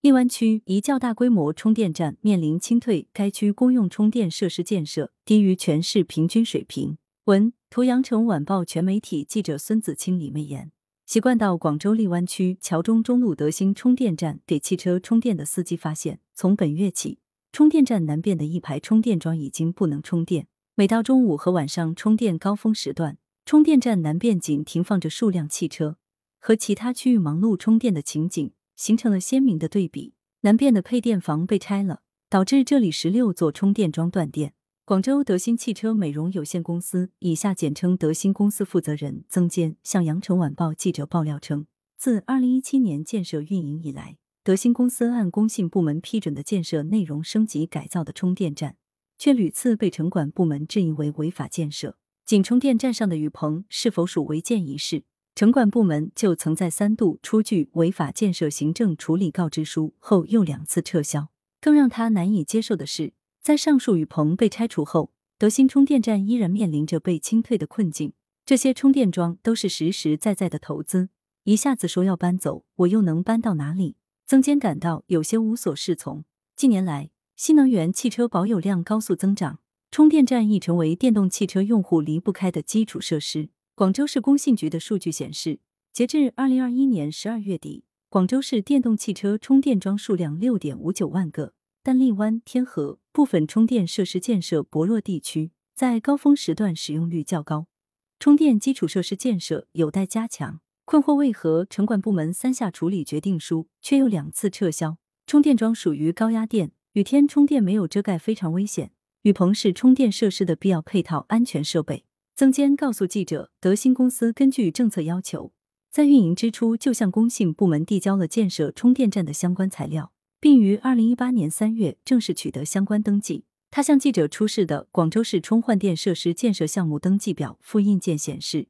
荔湾区一较大规模充电站面临清退，该区公用充电设施建设低于全市平均水平。文图：羊城晚报全媒体记者孙子清、李媚妍。习惯到广州荔湾区桥中中路德兴充电站给汽车充电的司机发现，从本月起，充电站南边的一排充电桩已经不能充电。每到中午和晚上充电高峰时段，充电站南边仅停放着数辆汽车，和其他区域忙碌充电的情景。形成了鲜明的对比。南边的配电房被拆了，导致这里十六座充电桩断电。广州德兴汽车美容有限公司（以下简称德兴公司）负责人曾坚向羊城晚报记者爆料称，自二零一七年建设运营以来，德兴公司按工信部门批准的建设内容升级改造的充电站，却屡次被城管部门质疑为违法建设。仅充电站上的雨棚是否属违建一事？城管部门就曾在三度出具违法建设行政处理告知书后，又两次撤销。更让他难以接受的是，在上述雨棚被拆除后，德兴充电站依然面临着被清退的困境。这些充电桩都是实实在在的投资，一下子说要搬走，我又能搬到哪里？曾坚感到有些无所适从。近年来，新能源汽车保有量高速增长，充电站已成为电动汽车用户离不开的基础设施。广州市工信局的数据显示，截至二零二一年十二月底，广州市电动汽车充电桩数量六点五九万个。但荔湾、天河部分充电设施建设薄弱地区，在高峰时段使用率较高，充电基础设施建设有待加强。困惑为何城管部门三下处理决定书，却又两次撤销？充电桩属于高压电，雨天充电没有遮盖非常危险。雨棚是充电设施的必要配套安全设备。曾坚告诉记者，德兴公司根据政策要求，在运营之初就向工信部门递交了建设充电站的相关材料，并于二零一八年三月正式取得相关登记。他向记者出示的广州市充换电设施建设项目登记表复印件显示，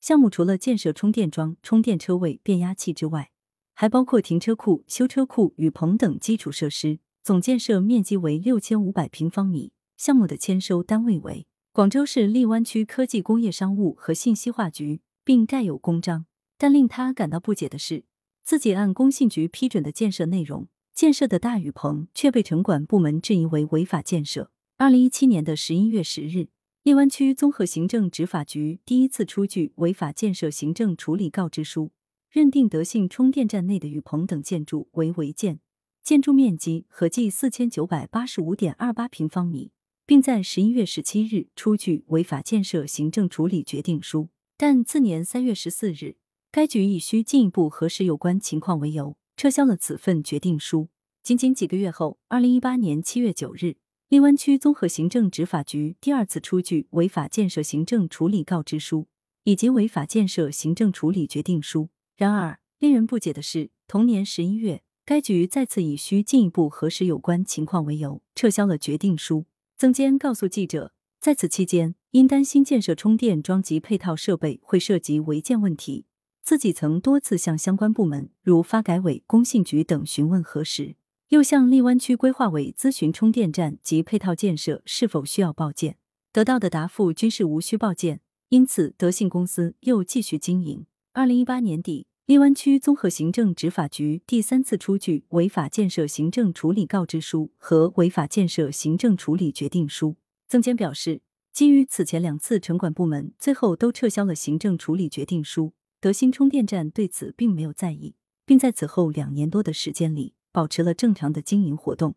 项目除了建设充电桩、充电车位、变压器之外，还包括停车库、修车库、雨棚等基础设施，总建设面积为六千五百平方米，项目的签收单位为。广州市荔湾区科技工业商务和信息化局，并盖有公章。但令他感到不解的是，自己按工信局批准的建设内容建设的大雨棚，却被城管部门质疑为违法建设。二零一七年的十一月十日，荔湾区综合行政执法局第一次出具违法建设行政处理告知书，认定德信充电站内的雨棚等建筑为违建，建筑面积合计四千九百八十五点二八平方米。并在十一月十七日出具违法建设行政处理决定书，但次年三月十四日，该局以需进一步核实有关情况为由，撤销了此份决定书。仅仅几个月后，二零一八年七月九日，荔湾区综合行政执法局第二次出具违法建设行政处理告知书以及违法建设行政处理决定书。然而，令人不解的是，同年十一月，该局再次以需进一步核实有关情况为由，撤销了决定书。曾坚告诉记者，在此期间，因担心建设充电桩及配套设备会涉及违建问题，自己曾多次向相关部门如发改委、工信局等询问核实，又向荔湾区规划委咨询充电站及配套建设是否需要报建，得到的答复均是无需报建，因此德信公司又继续经营。二零一八年底。荔湾区综合行政执法局第三次出具违法建设行政处理告知书和违法建设行政处理决定书。曾坚表示，基于此前两次城管部门最后都撤销了行政处理决定书，德兴充电站对此并没有在意，并在此后两年多的时间里保持了正常的经营活动，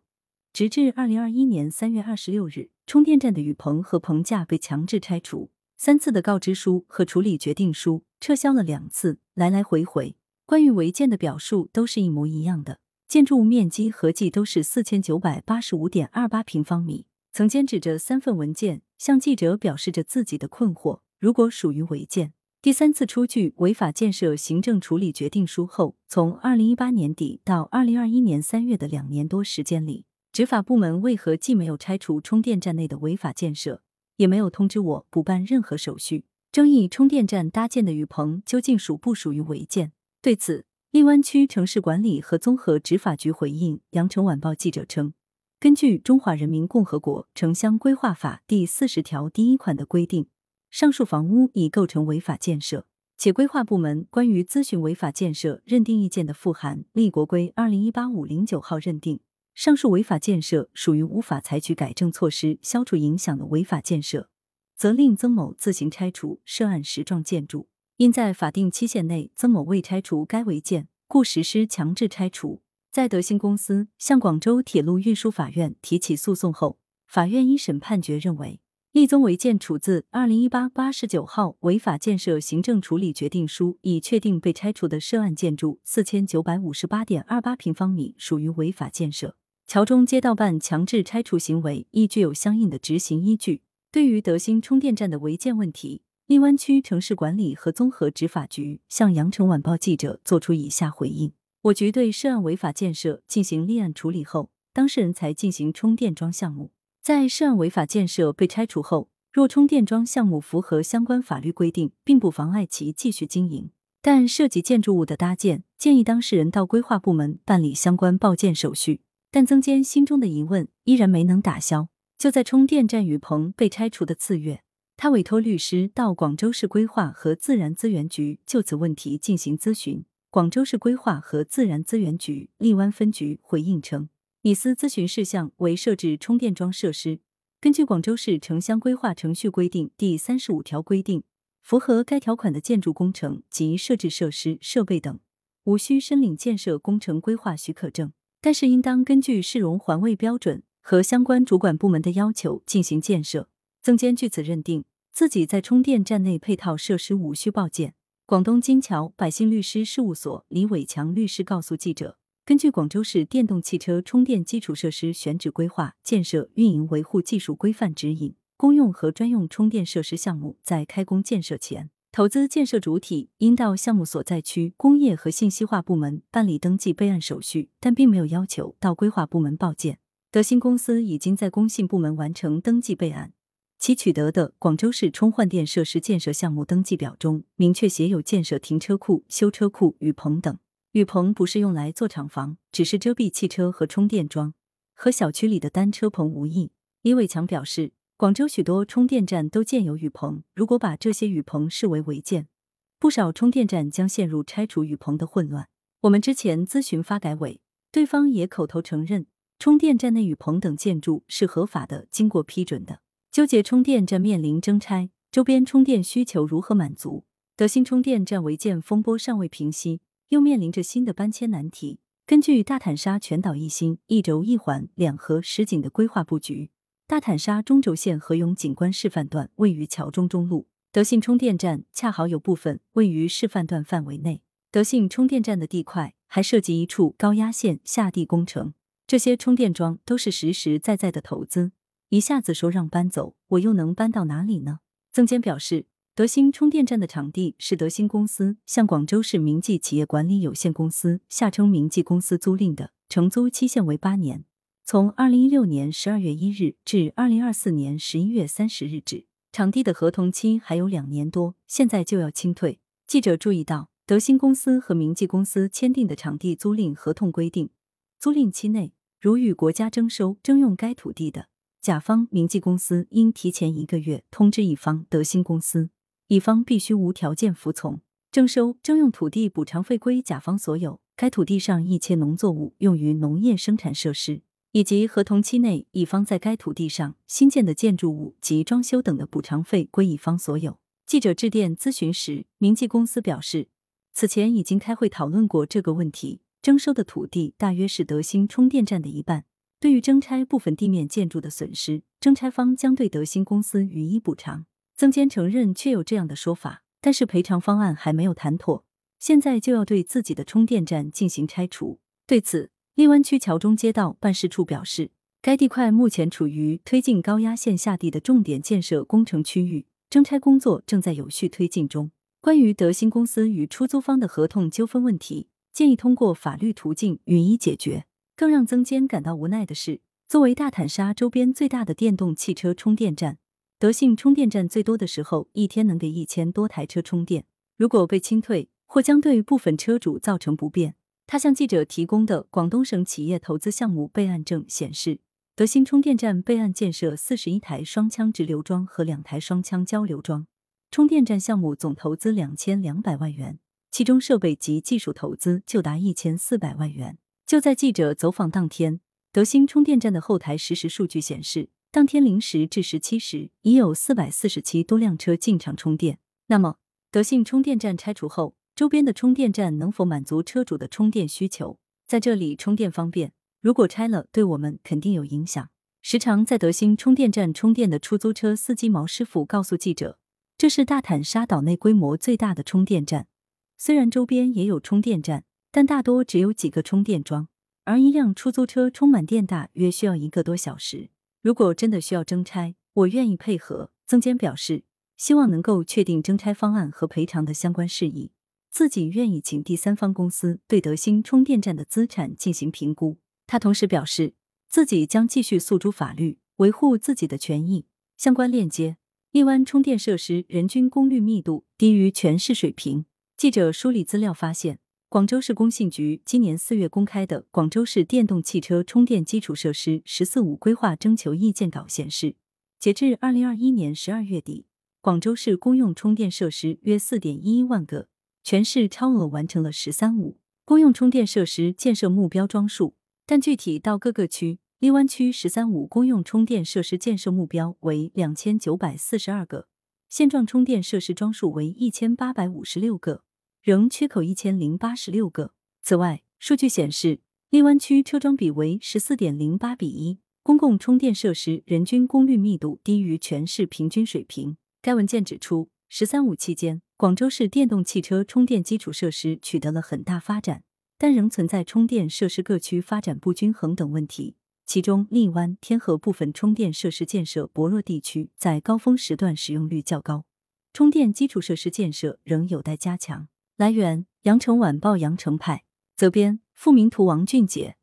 直至二零二一年三月二十六日，充电站的雨棚和棚架被强制拆除。三次的告知书和处理决定书撤销了两次，来来回回，关于违建的表述都是一模一样的。建筑面积合计都是四千九百八十五点二八平方米。曾坚指着三份文件向记者表示着自己的困惑：如果属于违建，第三次出具违法建设行政处理决定书后，从二零一八年底到二零二一年三月的两年多时间里，执法部门为何既没有拆除充电站内的违法建设？也没有通知我补办任何手续。争议充电站搭建的雨棚究竟属不属于违建？对此，荔湾区城市管理和综合执法局回应羊城晚报记者称，根据《中华人民共和国城乡规划法》第四十条第一款的规定，上述房屋已构成违法建设。且规划部门关于咨询违法建设认定意见的复函，立国规二零一八五零九号认定，上述违法建设属于无法采取改正措施消除影响的违法建设，责令曾某自行拆除涉案实状建筑。因在法定期限内曾某未拆除该违建，故实施强制拆除。在德兴公司向广州铁路运输法院提起诉讼后，法院一审判决认为，立宗违建处自二零一八八十九号违法建设行政处理决定书已确定被拆除的涉案建筑四千九百五十八点二八平方米属于违法建设，桥中街道办强制拆除行为亦具有相应的执行依据。对于德兴充电站的违建问题，荔湾区城市管理和综合执法局向羊城晚报记者作出以下回应：我局对涉案违法建设进行立案处理后，当事人才进行充电桩项目。在涉案违法建设被拆除后，若充电桩项目符合相关法律规定，并不妨碍其继续经营。但涉及建筑物的搭建，建议当事人到规划部门办理相关报建手续。但曾坚心中的疑问依然没能打消。就在充电站雨棚被拆除的次月。他委托律师到广州市规划和自然资源局就此问题进行咨询。广州市规划和自然资源局荔湾分局回应称，拟司咨询事项为设置充电桩设施。根据广州市城乡规划程序规定第三十五条规定，符合该条款的建筑工程及设置设施、设备等，无需申领建设工程规划许可证，但是应当根据市容环卫标准和相关主管部门的要求进行建设。曾坚据此认定自己在充电站内配套设施无需报建。广东金桥百姓律师事务所李伟强律师告诉记者，根据广州市电动汽车充电基础设施选址规划、建设、运营、维护技术规范指引，公用和专用充电设施项目在开工建设前，投资建设主体应到项目所在区工业和信息化部门办理登记备案手续，但并没有要求到规划部门报建。德兴公司已经在工信部门完成登记备案。其取得的广州市充换电设施建设项目登记表中，明确写有建设停车库、修车库、雨棚等。雨棚不是用来做厂房，只是遮蔽汽车和充电桩，和小区里的单车棚无异。李伟强表示，广州许多充电站都建有雨棚，如果把这些雨棚视为违建，不少充电站将陷入拆除雨棚的混乱。我们之前咨询发改委，对方也口头承认，充电站内雨棚等建筑是合法的，经过批准的。纠结充电站面临征拆，周边充电需求如何满足？德兴充电站违建风波尚未平息，又面临着新的搬迁难题。根据大坦沙全岛一心、一轴一环、两河实景的规划布局，大坦沙中轴线合永景观示范段位于桥中中路，德信充电站恰好有部分位于示范段范围内。德信充电站的地块还涉及一处高压线下地工程，这些充电桩都是实实在在的投资。一下子说让搬走，我又能搬到哪里呢？曾坚表示，德兴充电站的场地是德兴公司向广州市明记企业管理有限公司（下称明记公司）租赁的，承租期限为八年，从二零一六年十二月一日至二零二四年十一月三十日止。场地的合同期还有两年多，现在就要清退。记者注意到，德兴公司和明记公司签订的场地租赁合同规定，租赁期内如与国家征收征用该土地的。甲方明记公司应提前一个月通知乙方德兴公司，乙方必须无条件服从。征收征用土地补偿费归甲方所有，该土地上一切农作物用于农业生产设施，以及合同期内乙方在该土地上新建的建筑物及装修等的补偿费归乙方所有。记者致电咨询时，明记公司表示，此前已经开会讨论过这个问题，征收的土地大约是德兴充电站的一半。对于征拆部分地面建筑的损失，征拆方将对德兴公司予以补偿。曾坚承认确有这样的说法，但是赔偿方案还没有谈妥，现在就要对自己的充电站进行拆除。对此，荔湾区桥中街道办事处表示，该地块目前处于推进高压线下地的重点建设工程区域，征拆工作正在有序推进中。关于德兴公司与出租方的合同纠纷问题，建议通过法律途径予以解决。更让曾坚感到无奈的是，作为大坦沙周边最大的电动汽车充电站，德信充电站最多的时候一天能给一千多台车充电。如果被清退，或将对部分车主造成不便。他向记者提供的广东省企业投资项目备案证显示，德信充电站备案建设四十一台双腔直流桩和两台双腔交流桩，充电站项目总投资两千两百万元，其中设备及技术投资就达一千四百万元。就在记者走访当天，德兴充电站的后台实时数据显示，当天零时至十七时，已有四百四十七多辆车进场充电。那么，德信充电站拆除后，周边的充电站能否满足车主的充电需求？在这里充电方便，如果拆了，对我们肯定有影响。时常在德兴充电站充电的出租车司机毛师傅告诉记者，这是大坦沙岛内规模最大的充电站，虽然周边也有充电站。但大多只有几个充电桩，而一辆出租车充满电大约需要一个多小时。如果真的需要征拆，我愿意配合。曾坚表示，希望能够确定征拆方案和赔偿的相关事宜，自己愿意请第三方公司对德兴充电站的资产进行评估。他同时表示，自己将继续诉诸法律，维护自己的权益。相关链接：荔湾充电设施人均功率密度低于全市水平。记者梳理资料发现。广州市工信局今年四月公开的《广州市电动汽车充电基础设施“十四五”规划征求意见稿》显示，截至二零二一年十二月底，广州市公用充电设施约四点一一万个，全市超额完成了“十三五”公用充电设施建设目标桩数。但具体到各个区，荔湾区“十三五”公用充电设施建设目标为两千九百四十二个，现状充电设施桩数为一千八百五十六个。仍缺口一千零八十六个。此外，数据显示，荔湾区车桩比为十四点零八比一，公共充电设施人均功率密度低于全市平均水平。该文件指出，“十三五”期间，广州市电动汽车充电基础设施取得了很大发展，但仍存在充电设施各区发展不均衡等问题。其中，荔湾、天河部分充电设施建设薄弱地区，在高峰时段使用率较高，充电基础设施建设仍有待加强。来源：羊城晚报羊城派，责编：付明图，王俊杰。